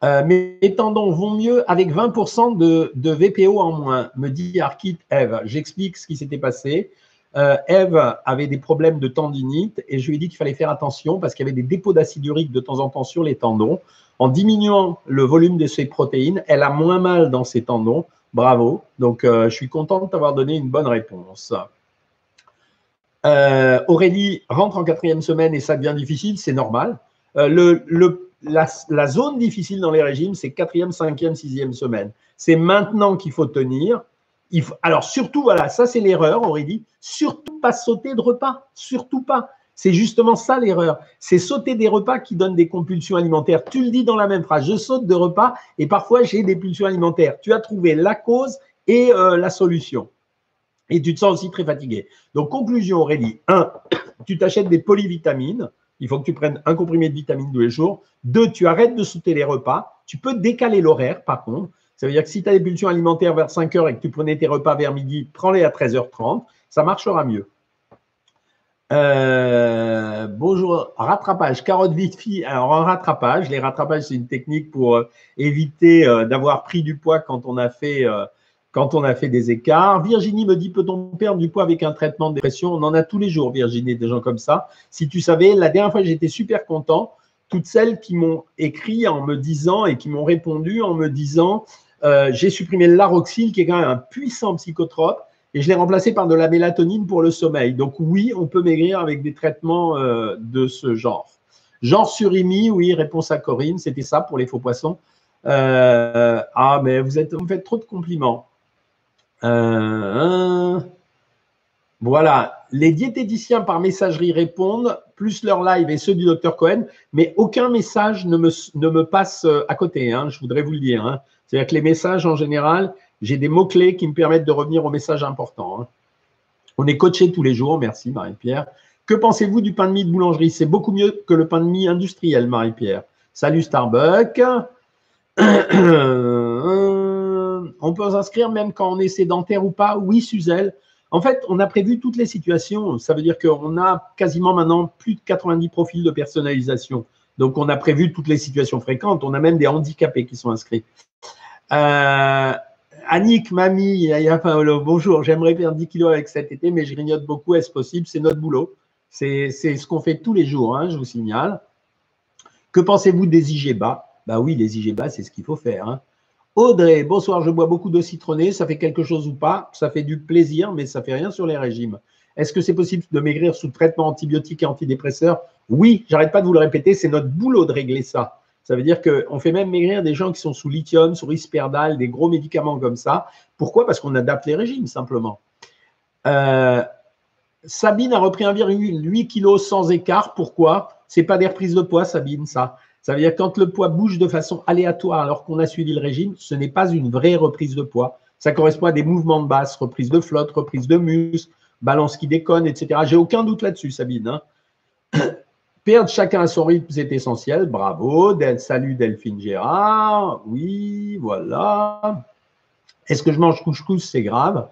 Euh, mes tendons vont mieux avec 20% de, VPO en moins, me dit Arkit Eve. J'explique ce qui s'était passé. Euh, Eve avait des problèmes de tendinite et je lui ai dit qu'il fallait faire attention parce qu'il y avait des dépôts d'acide urique de temps en temps sur les tendons. En diminuant le volume de ses protéines, elle a moins mal dans ses tendons. Bravo. Donc, euh, je suis content de t'avoir donné une bonne réponse. Euh, Aurélie rentre en quatrième semaine et ça devient difficile, c'est normal. La, zone difficile dans les régimes, c'est quatrième, cinquième, sixième semaine. C'est maintenant qu'il faut tenir. Alors surtout, voilà, ça c'est l'erreur, Aurélie. Surtout pas sauter de repas, surtout pas. C'est justement ça l'erreur. C'est sauter des repas qui donnent des compulsions alimentaires. Tu le dis dans la même phrase, je saute de repas et parfois j'ai des pulsions alimentaires. Tu as trouvé la cause et euh, la solution et tu te sens aussi très fatigué. Donc, conclusion, Aurélie. Un, tu t'achètes des polyvitamines. Il faut que tu prennes un comprimé de vitamines tous les jours. Deux, tu arrêtes de sauter les repas. Tu peux décaler l'horaire, par contre. Ça veut dire que si tu as des pulsions alimentaires vers 5 heures et que tu prenais tes repas vers midi, prends-les à 13h30. Ça marchera mieux. Euh, bonjour, rattrapage, carotte fille. Alors, en rattrapage, les rattrapages, c'est une technique pour euh, éviter euh, d'avoir pris du poids quand on a fait quand on a fait des écarts. Virginie me dit peut-on perdre du poids avec un traitement de dépression? On en a tous les jours, Virginie, des gens comme ça. Si tu savais, la dernière fois, j'étais super content. Toutes celles qui m'ont écrit en me disant et qui m'ont répondu en me disant euh, j'ai supprimé l'aroxyle, qui est quand même un puissant psychotrope, et je l'ai remplacé par de la mélatonine pour le sommeil. Donc oui, on peut maigrir avec des traitements euh, de ce genre. Genre surimi, oui, réponse à Corinne, c'était ça pour les faux poissons. Euh, ah, mais vous, êtes, vous me faites trop de compliments. Euh, voilà, les diététiciens par messagerie répondent, plus leur live et ceux du docteur Cohen, mais aucun message ne me, passe euh, à côté, hein, je voudrais vous le dire. Hein. C'est-à-dire que les messages, en général, j'ai des mots-clés qui me permettent de revenir aux messages importants. Hein. On est coaché tous les jours, merci Marie-Pierre. Que pensez-vous du pain de mie de boulangerie? C'est beaucoup mieux que le pain de mie industriel, Marie-Pierre. Salut Starbucks. on peut s'inscrire même quand on est sédentaire ou pas? Oui, Suzelle. En fait, on a prévu toutes les situations. Ça veut dire qu'on a quasiment maintenant plus de 90 profils de personnalisation. Donc, on a prévu toutes les situations fréquentes. On a même des handicapés qui sont inscrits. Euh, Annick, mamie, Yaya Paolo, bonjour. J'aimerais perdre 10 kilos avec cet été, mais je grignote beaucoup. Est-ce possible? C'est notre boulot. C'est ce qu'on fait tous les jours, hein, je vous signale. Que pensez-vous des IGBA Bah oui, les IGBA, c'est ce qu'il faut faire. Hein. Audrey, bonsoir, je bois beaucoup d'eau citronnée, ça fait quelque chose ou pas? Ça fait du plaisir, mais ça fait rien sur les régimes. Est-ce que c'est possible de maigrir sous traitement antibiotique et antidépresseur? Oui, j'arrête pas de vous le répéter, c'est notre boulot de régler ça. Ça veut dire qu'on fait même maigrir des gens qui sont sous lithium, sous risperdal, des gros médicaments comme ça. Pourquoi? Parce qu'on adapte les régimes, simplement. Euh, Sabine a repris 1,8 kg sans écart. Pourquoi? C'est pas des reprises de poids, Sabine, ça. Ça veut dire que quand le poids bouge de façon aléatoire alors qu'on a suivi le régime, ce n'est pas une vraie reprise de poids. Ça correspond à des mouvements de base, reprise de flotte, reprise de muscle, balance qui déconne, etc. J'ai aucun doute là-dessus, Sabine. Hein. Perdre chacun à son rythme, c'est essentiel. Bravo. salut Delphine Gérard. Oui, voilà. Est-ce que je mange couscous? C'est grave.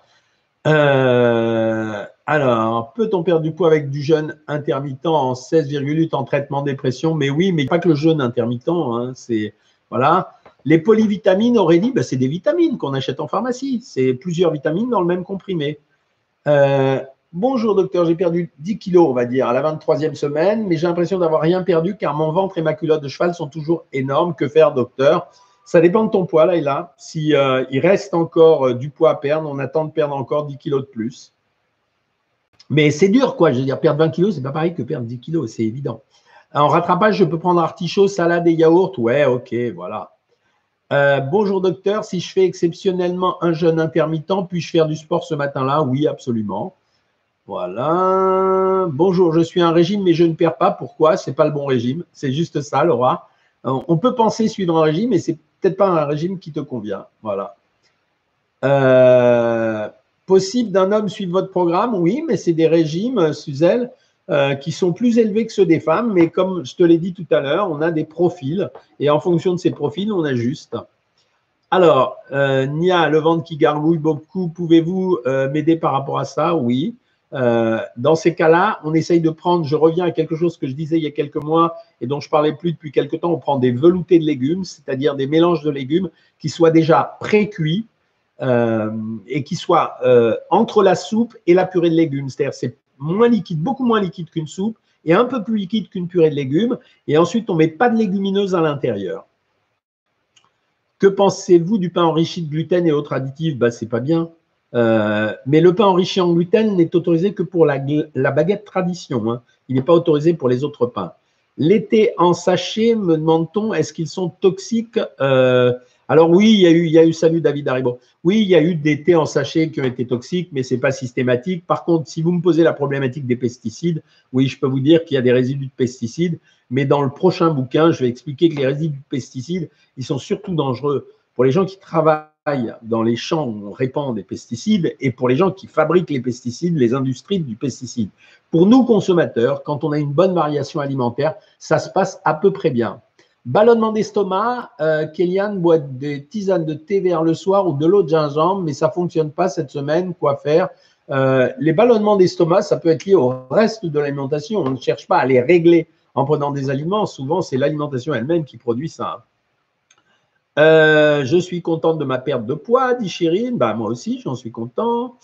Euh, alors, peut-on perdre du poids avec du jeûne intermittent en 16,8 en traitement dépression? Mais oui, mais pas que le jeûne intermittent. Hein, c'est voilà. Les polyvitamines, dit, ben, c'est des vitamines qu'on achète en pharmacie. C'est plusieurs vitamines dans le même comprimé. Euh, bonjour docteur, j'ai perdu 10 kilos, on va dire, à la 23e semaine, mais j'ai l'impression d'avoir rien perdu car mon ventre et ma culotte de cheval sont toujours énormes. Que faire, docteur? Ça dépend de ton poids, là et là. Si euh, reste encore euh, du poids à perdre, on attend de perdre encore 10 kilos de plus. Mais c'est dur, quoi. Je veux dire, perdre 20 kilos, c'est pas pareil que perdre 10 kilos, c'est évident. En rattrapage, je peux prendre artichaut, salade et yaourt. Ouais, ok, voilà. Euh, bonjour docteur, si je fais exceptionnellement un jeûne intermittent, puis-je faire du sport ce matin-là? Oui, absolument. Voilà. Bonjour, je suis un régime, mais je ne perds pas. Pourquoi? C'est pas le bon régime. C'est juste ça, Laura. On peut penser suivre un régime, mais c'est peut-être pas un régime qui te convient. Voilà. Euh, possible d'un homme suivre votre programme? Oui, mais c'est des régimes, Suzelle, euh, qui sont plus élevés que ceux des femmes. Mais comme je te l'ai dit tout à l'heure, on a des profils et en fonction de ces profils, on ajuste. Alors, euh, Nia, le ventre qui gargouille beaucoup, pouvez-vous euh, m'aider par rapport à ça? Oui. dans ces cas-là, on essaye de prendre, je reviens à quelque chose que je disais il y a quelques mois et dont je parlais plus depuis quelques temps, on prend des veloutés de légumes, c'est-à-dire des mélanges de légumes qui soient déjà pré-cuits, euh, et qui soit euh, entre la soupe et la purée de légumes. C'est-à-dire c'est moins liquide, beaucoup moins liquide qu'une soupe et un peu plus liquide qu'une purée de légumes. Et ensuite, on ne met pas de légumineuses à l'intérieur. Que pensez-vous du pain enrichi de gluten et autres additifs? Bah, C'est pas bien. Euh, mais le pain enrichi en gluten n'est autorisé que pour la, baguette tradition. Hein. Il n'est pas autorisé pour les autres pains. L'été en sachet, me demande-t-on, est-ce qu'ils sont toxiques? Alors oui, il y a eu, il y a eu salut David Haribo. Oui, il y a eu des thés en sachet qui ont été toxiques, mais c'est pas systématique. Par contre, si vous me posez la problématique des pesticides, oui, je peux vous dire qu'il y a des résidus de pesticides, mais dans le prochain bouquin, je vais expliquer que les résidus de pesticides, ils sont surtout dangereux pour les gens qui travaillent dans les champs où on répand des pesticides et pour les gens qui fabriquent les pesticides, les industries du pesticide. Pour nous consommateurs, quand on a une bonne variation alimentaire, ça se passe à peu près bien. Ballonnement d'estomac, euh, boit des tisanes de thé vers le soir ou de l'eau de gingembre, mais ça ne fonctionne pas cette semaine. Quoi faire? Euh, Les ballonnements d'estomac, ça peut être lié au reste de l'alimentation. On ne cherche pas à les régler en prenant des aliments. Souvent, c'est l'alimentation elle-même qui produit ça. Euh, je suis contente de ma perte de poids, dit Chirine. Bah, moi aussi, j'en suis content.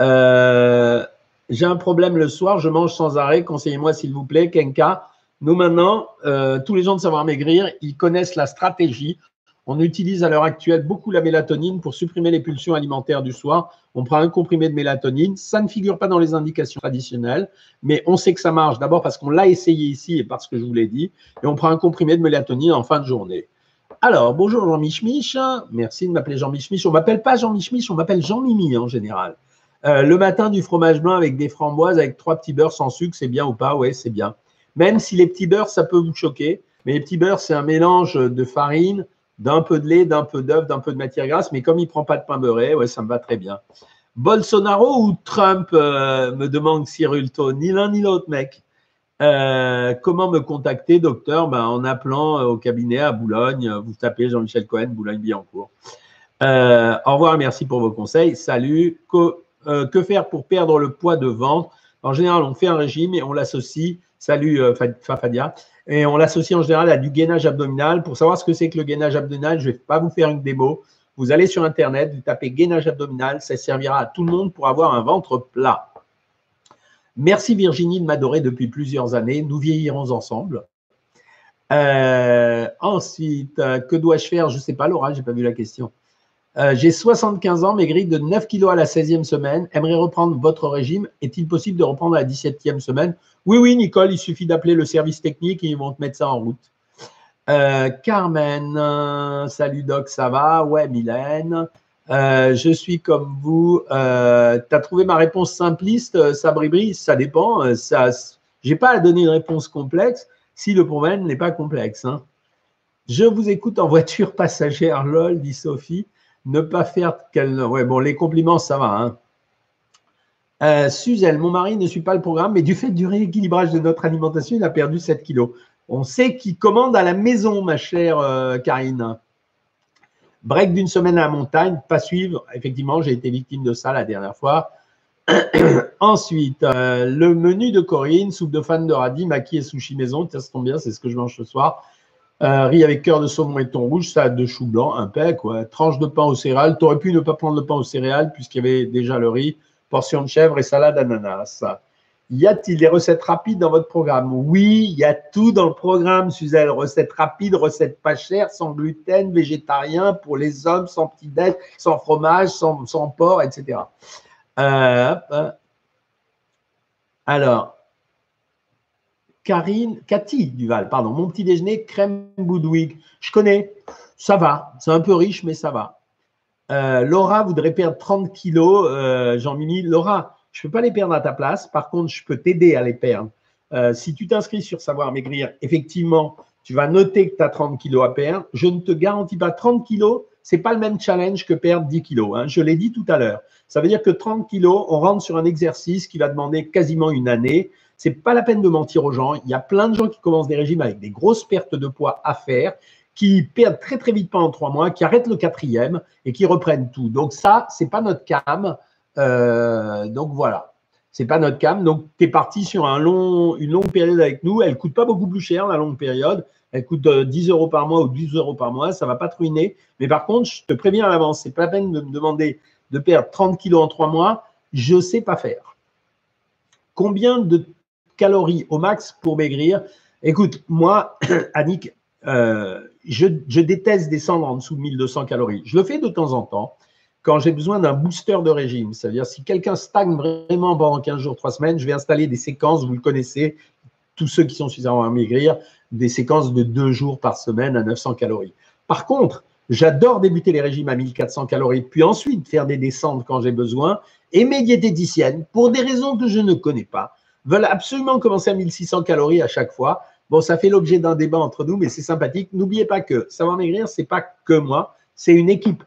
Euh, j'ai un problème le soir, je mange sans arrêt. Conseillez-moi, s'il vous plaît, Kenka. Nous, maintenant, euh, tous les gens de Savoir Maigrir, ils connaissent la stratégie. On utilise à l'heure actuelle beaucoup la mélatonine pour supprimer les pulsions alimentaires du soir. On prend un comprimé de mélatonine. Ça ne figure pas dans les indications traditionnelles, mais on sait que ça marche d'abord parce qu'on l'a essayé ici et parce que je vous l'ai dit. Et on prend un comprimé de mélatonine en fin de journée. Alors, bonjour Jean Michmich. Merci de m'appeler Jean Michmich. On ne m'appelle pas Jean Michmich, on m'appelle Jean Mimi en général. Euh, le matin, du fromage blanc avec des framboises, avec trois petits beurres sans sucre, c'est bien ou pas? Oui, c'est bien. Même si les petits beurres, ça peut vous choquer. Mais les petits beurres, c'est un mélange de farine, d'un peu de lait, d'un peu d'œuf, d'un peu de matière grasse. Mais comme il ne prend pas de pain beurré, ouais, ça me va très bien. Bolsonaro ou Trump, euh, me demande Cyrulto. Ni l'un ni l'autre, mec. Euh, comment me contacter, docteur? Ben, En appelant euh, au cabinet à Boulogne. Vous tapez Jean-Michel Cohen, Boulogne-Billancourt. Au revoir, merci pour vos conseils. Salut. Que, que, faire pour perdre le poids de ventre? En général, on fait un régime et on l'associe. Salut, Fafadia. Et on l'associe en général à du gainage abdominal. Pour savoir ce que c'est que le gainage abdominal, je ne vais pas vous faire une démo. Vous allez sur Internet, vous tapez gainage abdominal. Ça servira à tout le monde pour avoir un ventre plat. Merci Virginie de m'adorer depuis plusieurs années. Nous vieillirons ensemble. Euh, ensuite, euh, que dois-je faire? Je ne sais pas, Laura, je n'ai pas vu la question. Euh, j'ai 75 ans, maigri de 9 kilos à la 16e semaine. Aimerais reprendre votre régime? Est-il possible de reprendre à la 17e semaine? Oui, oui, Nicole, il suffit d'appeler le service technique et ils vont te mettre ça en route. Carmen, salut Doc, ça va? Ouais, Mylène. Euh, je suis comme vous. Euh, tu as trouvé ma réponse simpliste, euh, Sabribri? Ça dépend. Ça, je n'ai pas à donner une réponse complexe si le problème n'est pas complexe. Hein. Je vous écoute en voiture passagère, lol, dit Sophie. Ne pas faire qu'elle. Ouais, bon, les compliments, ça va. Hein. Suzelle, mon mari ne suit pas le programme, mais du fait du rééquilibrage de notre alimentation, il a perdu 7 kilos. On sait qu'il commande à la maison, ma chère Karine. Break d'une semaine à la montagne, pas suivre. Effectivement, j'ai été victime de ça la dernière fois. Ensuite, euh, le menu de Corinne, soupe de fan de radis, maquis et sushi maison. Ça se tombe bien, c'est ce que je mange ce soir. Euh, riz avec cœur de saumon et thon rouge, salade de chou blanc, un pec, quoi. tranche de pain aux céréales. Tu aurais pu ne pas prendre le pain aux céréales puisqu'il y avait déjà le riz, portion de chèvre et salade ananas. Y a-t-il des recettes rapides dans votre programme? Oui, il y a tout dans le programme, Suzelle. Recettes rapides, recettes pas chères, sans gluten, végétarien, pour les hommes, sans petit déj, sans fromage, sans, porc, etc. Euh, Alors, Karine, Cathy Duval, pardon, mon petit déjeuner, crème Boudwig. Je connais, ça va. C'est un peu riche, mais ça va. Euh, Laura voudrait perdre 30 kilos. Euh, Jean-Mimi, Laura, je ne peux pas les perdre à ta place. Par contre, je peux t'aider à les perdre. Euh, si tu t'inscris sur Savoir Maigrir, effectivement, tu vas noter que tu as 30 kilos à perdre. Je ne te garantis pas 30 kilos, ce n'est pas le même challenge que perdre 10 kilos. Hein. Je l'ai dit tout à l'heure. Ça veut dire que 30 kilos, on rentre sur un exercice qui va demander quasiment une année. Ce n'est pas la peine de mentir aux gens. Il y a plein de gens qui commencent des régimes avec des grosses pertes de poids à faire, qui perdent très très vite pendant trois mois, qui arrêtent le quatrième et qui reprennent tout. Donc ça, ce n'est pas notre cam. Euh, donc voilà, c'est pas notre cam. Donc tu es parti sur un long, une longue période avec nous. Elle coûte pas beaucoup plus cher la longue période. Elle coûte 10 euh, euros par mois ou 12 euros par mois. Ça va pas te ruiner. Mais par contre, je te préviens à l'avance, c'est pas la peine de me demander de perdre 30 kilos en trois mois. Je sais pas faire. Combien de calories au max pour maigrir Écoute, moi, Annick, euh, je, déteste descendre en dessous de 1200 calories. Je le fais de temps en temps quand j'ai besoin d'un booster de régime. C'est-à-dire, si quelqu'un stagne vraiment pendant 15 jours, 3 semaines, je vais installer des séquences, vous le connaissez, tous ceux qui sont suffisamment à maigrir, des séquences de 2 jours par semaine à 900 calories. Par contre, j'adore débuter les régimes à 1400 calories, puis ensuite faire des descentes quand j'ai besoin. Et mes diététiciennes, pour des raisons que je ne connais pas, veulent absolument commencer à 1600 calories à chaque fois. Bon, ça fait l'objet d'un débat entre nous, mais c'est sympathique. N'oubliez pas que savoir maigrir, c'est pas que moi, c'est une équipe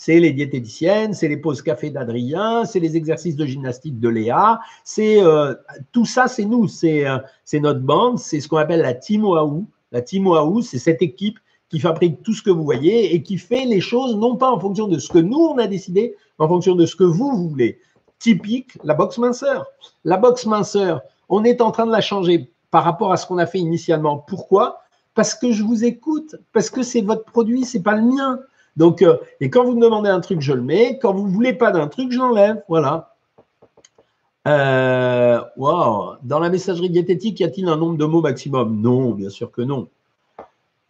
c'est les diététiciennes, c'est les pauses café d'Adrien, c'est les exercices de gymnastique de Léa, c'est euh, tout ça, c'est nous, euh, c'est notre bande, c'est ce qu'on appelle la team Oahu. La team Oahu, c'est cette équipe qui fabrique tout ce que vous voyez et qui fait les choses non pas en fonction de ce que nous on a décidé, mais en fonction de ce que vous, voulez. Typique, la boxe minceur. La boxe minceur, on est en train de la changer par rapport à ce qu'on a fait initialement. Pourquoi? Parce que je vous écoute, parce que c'est votre produit, c'est pas le mien. Donc, euh, et quand vous me demandez un truc, je le mets. Quand vous ne voulez pas d'un truc, je l'enlève. Voilà. Euh, Dans la messagerie diététique, y a-t-il un nombre de mots maximum? Non, bien sûr que non.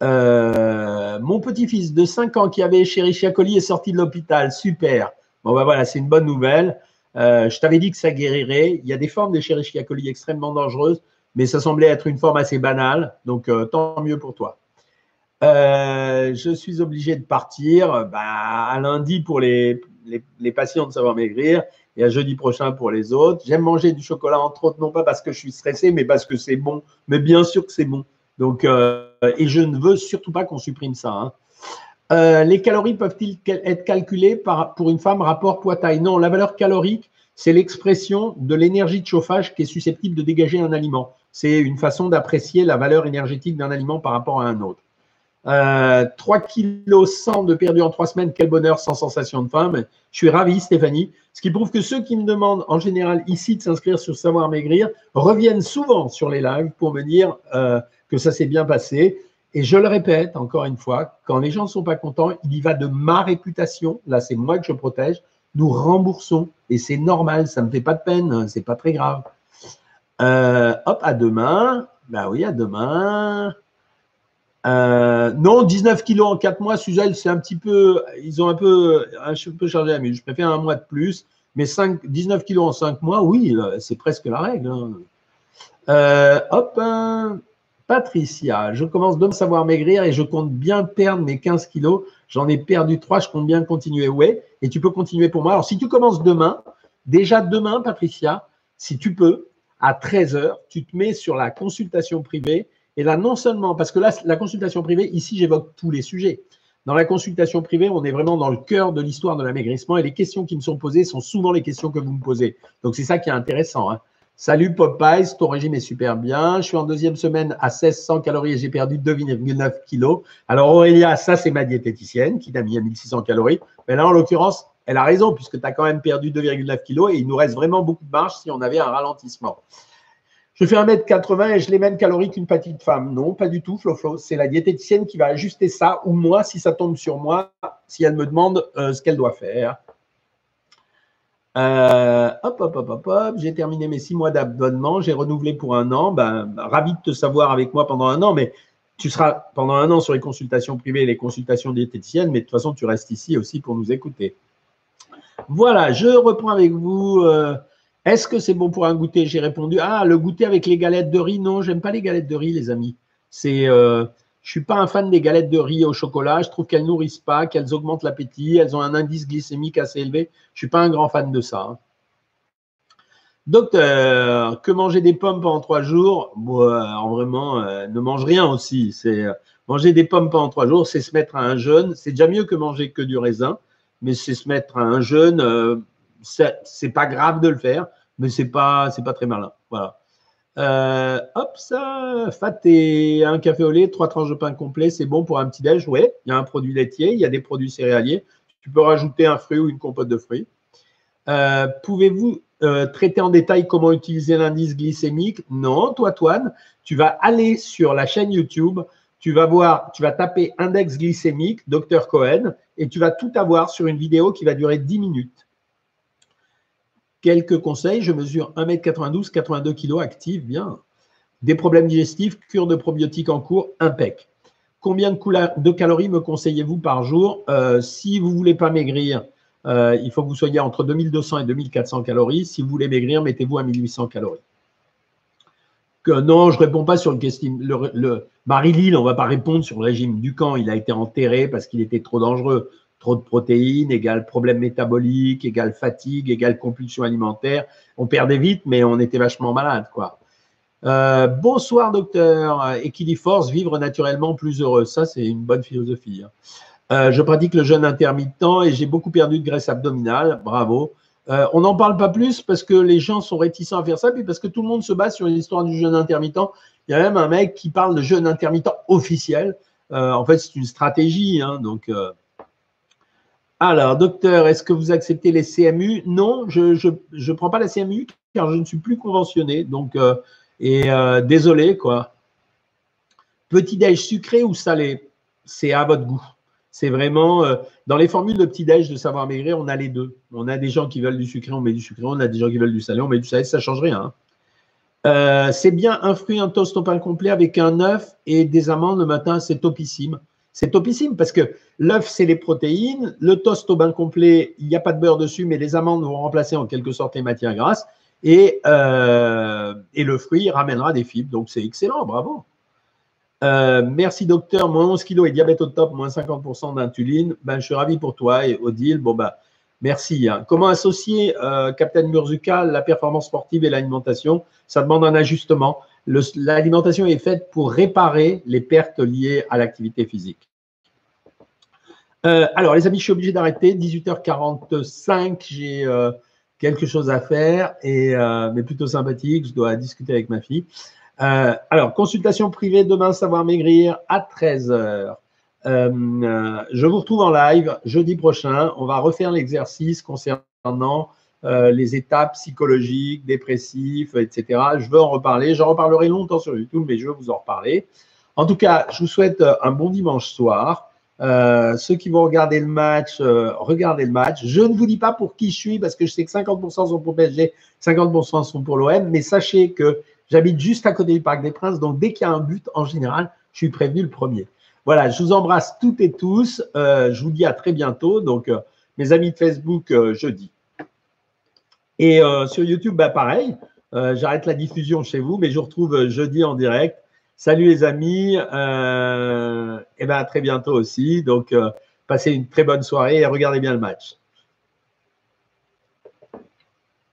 Euh, mon petit-fils de 5 ans qui avait Escherichia coli est sorti de l'hôpital. Super. Bon, ben voilà, c'est une bonne nouvelle. Euh, je t'avais dit que ça guérirait. Il y a des formes d'Escherichia coli extrêmement dangereuses, mais ça semblait être une forme assez banale. Donc, euh, tant mieux pour toi. je suis obligé de partir bah, à lundi pour les, patients de Savoir Maigrir et à jeudi prochain pour les autres. J'aime manger du chocolat, entre autres, non pas parce que je suis stressé, mais parce que c'est bon. Mais bien sûr que c'est bon. Donc, euh, et je ne veux surtout pas qu'on supprime ça. Hein. Euh, les calories peuvent-ils être calculées pour une femme rapport poids-taille? Non, la valeur calorique, c'est l'expression de l'énergie de chauffage qui est susceptible de dégager un aliment. C'est une façon d'apprécier la valeur énergétique d'un aliment par rapport à un autre. Euh, 3 kg 100 de perdu en 3 semaines, quel bonheur sans sensation de faim. Je suis ravi, Stéphanie. Ce qui prouve que ceux qui me demandent en général ici de s'inscrire sur Savoir Maigrir reviennent souvent sur les lives pour me dire euh, que ça s'est bien passé. Et je le répète encore une fois, quand les gens ne sont pas contents, il y va de ma réputation. Là, c'est moi que je protège. Nous remboursons et c'est normal, ça ne me fait pas de peine, c'est pas très grave. Euh, hop, à demain. Ben oui, à demain. Euh, non, 19 kilos en 4 mois, Suzelle, c'est un petit peu, ils ont un peu, un peu chargé mais je préfère un mois de plus. Mais 5, 19 kilos en 5 mois, oui, c'est presque la règle. Hein. Euh, hop, Patricia, je commence de me savoir maigrir et je compte bien perdre mes 15 kilos. J'en ai perdu 3, je compte bien continuer. Ouais, et tu peux continuer pour moi. Alors, si tu commences demain, déjà demain, Patricia, si tu peux, à 13h, tu te mets sur la consultation privée. Et là, non seulement, parce que là, la consultation privée, ici, j'évoque tous les sujets. Dans la consultation privée, on est vraiment dans le cœur de l'histoire de l'amaigrissement et les questions qui me sont posées sont souvent les questions que vous me posez. Donc, c'est ça qui est intéressant. Hein. Salut Popeyes, ton régime est super bien. Je suis en deuxième semaine à 1600 calories et j'ai perdu 2,9 kilos. Alors Aurélia, ça c'est ma diététicienne qui t'a mis à 1600 calories. Mais là, en l'occurrence, elle a raison puisque tu as quand même perdu 2,9 kilos et il nous reste vraiment beaucoup de marge si on avait un ralentissement. Je fais 1m80 et je les mêmes calories qu'une petite femme. Non, pas du tout, Flo Flo. C'est la diététicienne qui va ajuster ça ou moi si ça tombe sur moi, si elle me demande euh, ce qu'elle doit faire. Euh, hop, hop, hop, hop, hop. J'ai terminé mes six mois d'abonnement. J'ai renouvelé pour un an. Ben, ravi de te savoir avec moi pendant un an, mais tu seras pendant un an sur les consultations privées et les consultations diététiciennes, mais de toute façon, tu restes ici aussi pour nous écouter. Voilà, je reprends avec vous. Euh, est-ce que c'est bon pour un goûter? J'ai répondu Ah, le goûter avec les galettes de riz. Non, j'aime pas les galettes de riz, les amis. C'est. Euh, je suis pas un fan des galettes de riz au chocolat. Je trouve qu'elles nourrissent pas, qu'elles augmentent l'appétit. Elles ont un indice glycémique assez élevé. Je suis pas un grand fan de ça. Hein. Docteur, que manger des pommes pendant trois jours? Bon, Vraiment, euh, ne mange rien aussi. C'est euh, manger des pommes pendant trois jours, c'est se mettre à un jeûne. C'est déjà mieux que manger que du raisin, mais c'est se mettre à un jeûne. Euh, c'est pas grave de le faire, mais c'est pas pas très malin. Voilà. Euh, hop, ça, fat et un café au lait, trois tranches de pain complet, c'est bon pour un petit déj. Oui, il y a un produit laitier, il y a des produits céréaliers. Tu peux rajouter un fruit ou une compote de fruits. Euh, pouvez-vous euh, traiter en détail comment utiliser l'indice glycémique? Non, toi, Toine, tu vas aller sur la chaîne YouTube, tu vas voir, tu vas taper index glycémique, Dr Cohen, et tu vas tout avoir sur une vidéo qui va durer 10 minutes. Quelques conseils, je mesure 1m92, 82 kg actif, bien. Des problèmes digestifs, cure de probiotiques en cours, impec. Combien de, calories me conseillez-vous par jour? Euh, Si vous ne voulez pas maigrir, euh, il faut que vous soyez entre 2200 et 2400 calories. Si vous voulez maigrir, mettez-vous à 1800 calories. Non, je ne réponds pas sur le question. Le, le Marie-Lille, on ne va pas répondre sur le régime du camp. Il a été enterré parce qu'il était trop dangereux. Trop de protéines égale problème métabolique, égale fatigue, égale compulsion alimentaire. On perdait vite, mais on était vachement malade, quoi. Euh, bonsoir, docteur. Equiliforce, vivre naturellement plus heureux. Ça, c'est une bonne philosophie. Hein. Euh, je pratique le jeûne intermittent et j'ai beaucoup perdu de graisse abdominale. Bravo. Euh, on n'en parle pas plus parce que les gens sont réticents à faire ça, puis parce que tout le monde se base sur l'histoire du jeûne intermittent. Il y a même un mec qui parle de jeûne intermittent officiel. en fait, c'est une stratégie. Hein, donc, alors, docteur, est-ce que vous acceptez les CMU Non, je ne prends pas la CMU car je ne suis plus conventionné. Donc, euh, et euh, désolé, quoi. Petit-déj sucré ou salé, c'est à votre goût. C'est vraiment euh, dans les formules de petit-déj de savoir maigrir, on a les deux. On a des gens qui veulent du sucré, on met du sucré. On a des gens qui veulent du salé, on met du salé. Ça change rien. Hein. C'est bien un fruit, un toast au pain complet avec un œuf et des amandes le matin, c'est topissime. C'est topissime parce que l'œuf, c'est les protéines. Le toast au pain complet, il n'y a pas de beurre dessus, mais les amandes vont remplacer en quelque sorte les matières grasses. Et, euh, le fruit ramènera des fibres. Donc, c'est excellent, bravo. Euh, merci docteur, moins 11 kilos et diabète au top, moins 50% d'insuline. Ben, je suis ravi pour toi et Odile. Bon, ben, merci. Hein. Comment associer, euh, Captain Murzuka, la performance sportive et l'alimentation? Ça demande un ajustement. L'alimentation est faite pour réparer les pertes liées à l'activité physique. Euh, alors, les amis, je suis obligé d'arrêter. 18h45, j'ai quelque chose à faire, et, mais plutôt sympathique. Je dois discuter avec ma fille. Euh, alors, consultation privée demain, savoir maigrir à 13h. Euh, euh, je vous retrouve en live jeudi prochain. On va refaire l'exercice concernant les étapes psychologiques, dépressives, etc. Je veux en reparler. J'en reparlerai longtemps sur YouTube, mais je veux vous en reparler. En tout cas, je vous souhaite un bon dimanche soir. ceux qui vont regarder le match, regardez le match. Je ne vous dis pas pour qui je suis parce que je sais que 50% sont pour PSG, 50% sont pour l'OM, mais sachez que J'habite juste à côté du Parc des Princes, donc dès qu'il y a un but, en général, je suis prévenu le premier. Voilà, je vous embrasse toutes et tous. Euh, je vous dis à très bientôt. Donc, euh, mes amis de Facebook, euh, jeudi. Et sur YouTube, bah, pareil. J'arrête la diffusion chez vous, mais je vous retrouve jeudi en direct. Salut les amis. et ben à très bientôt aussi. Donc, passez une très bonne soirée et regardez bien le match.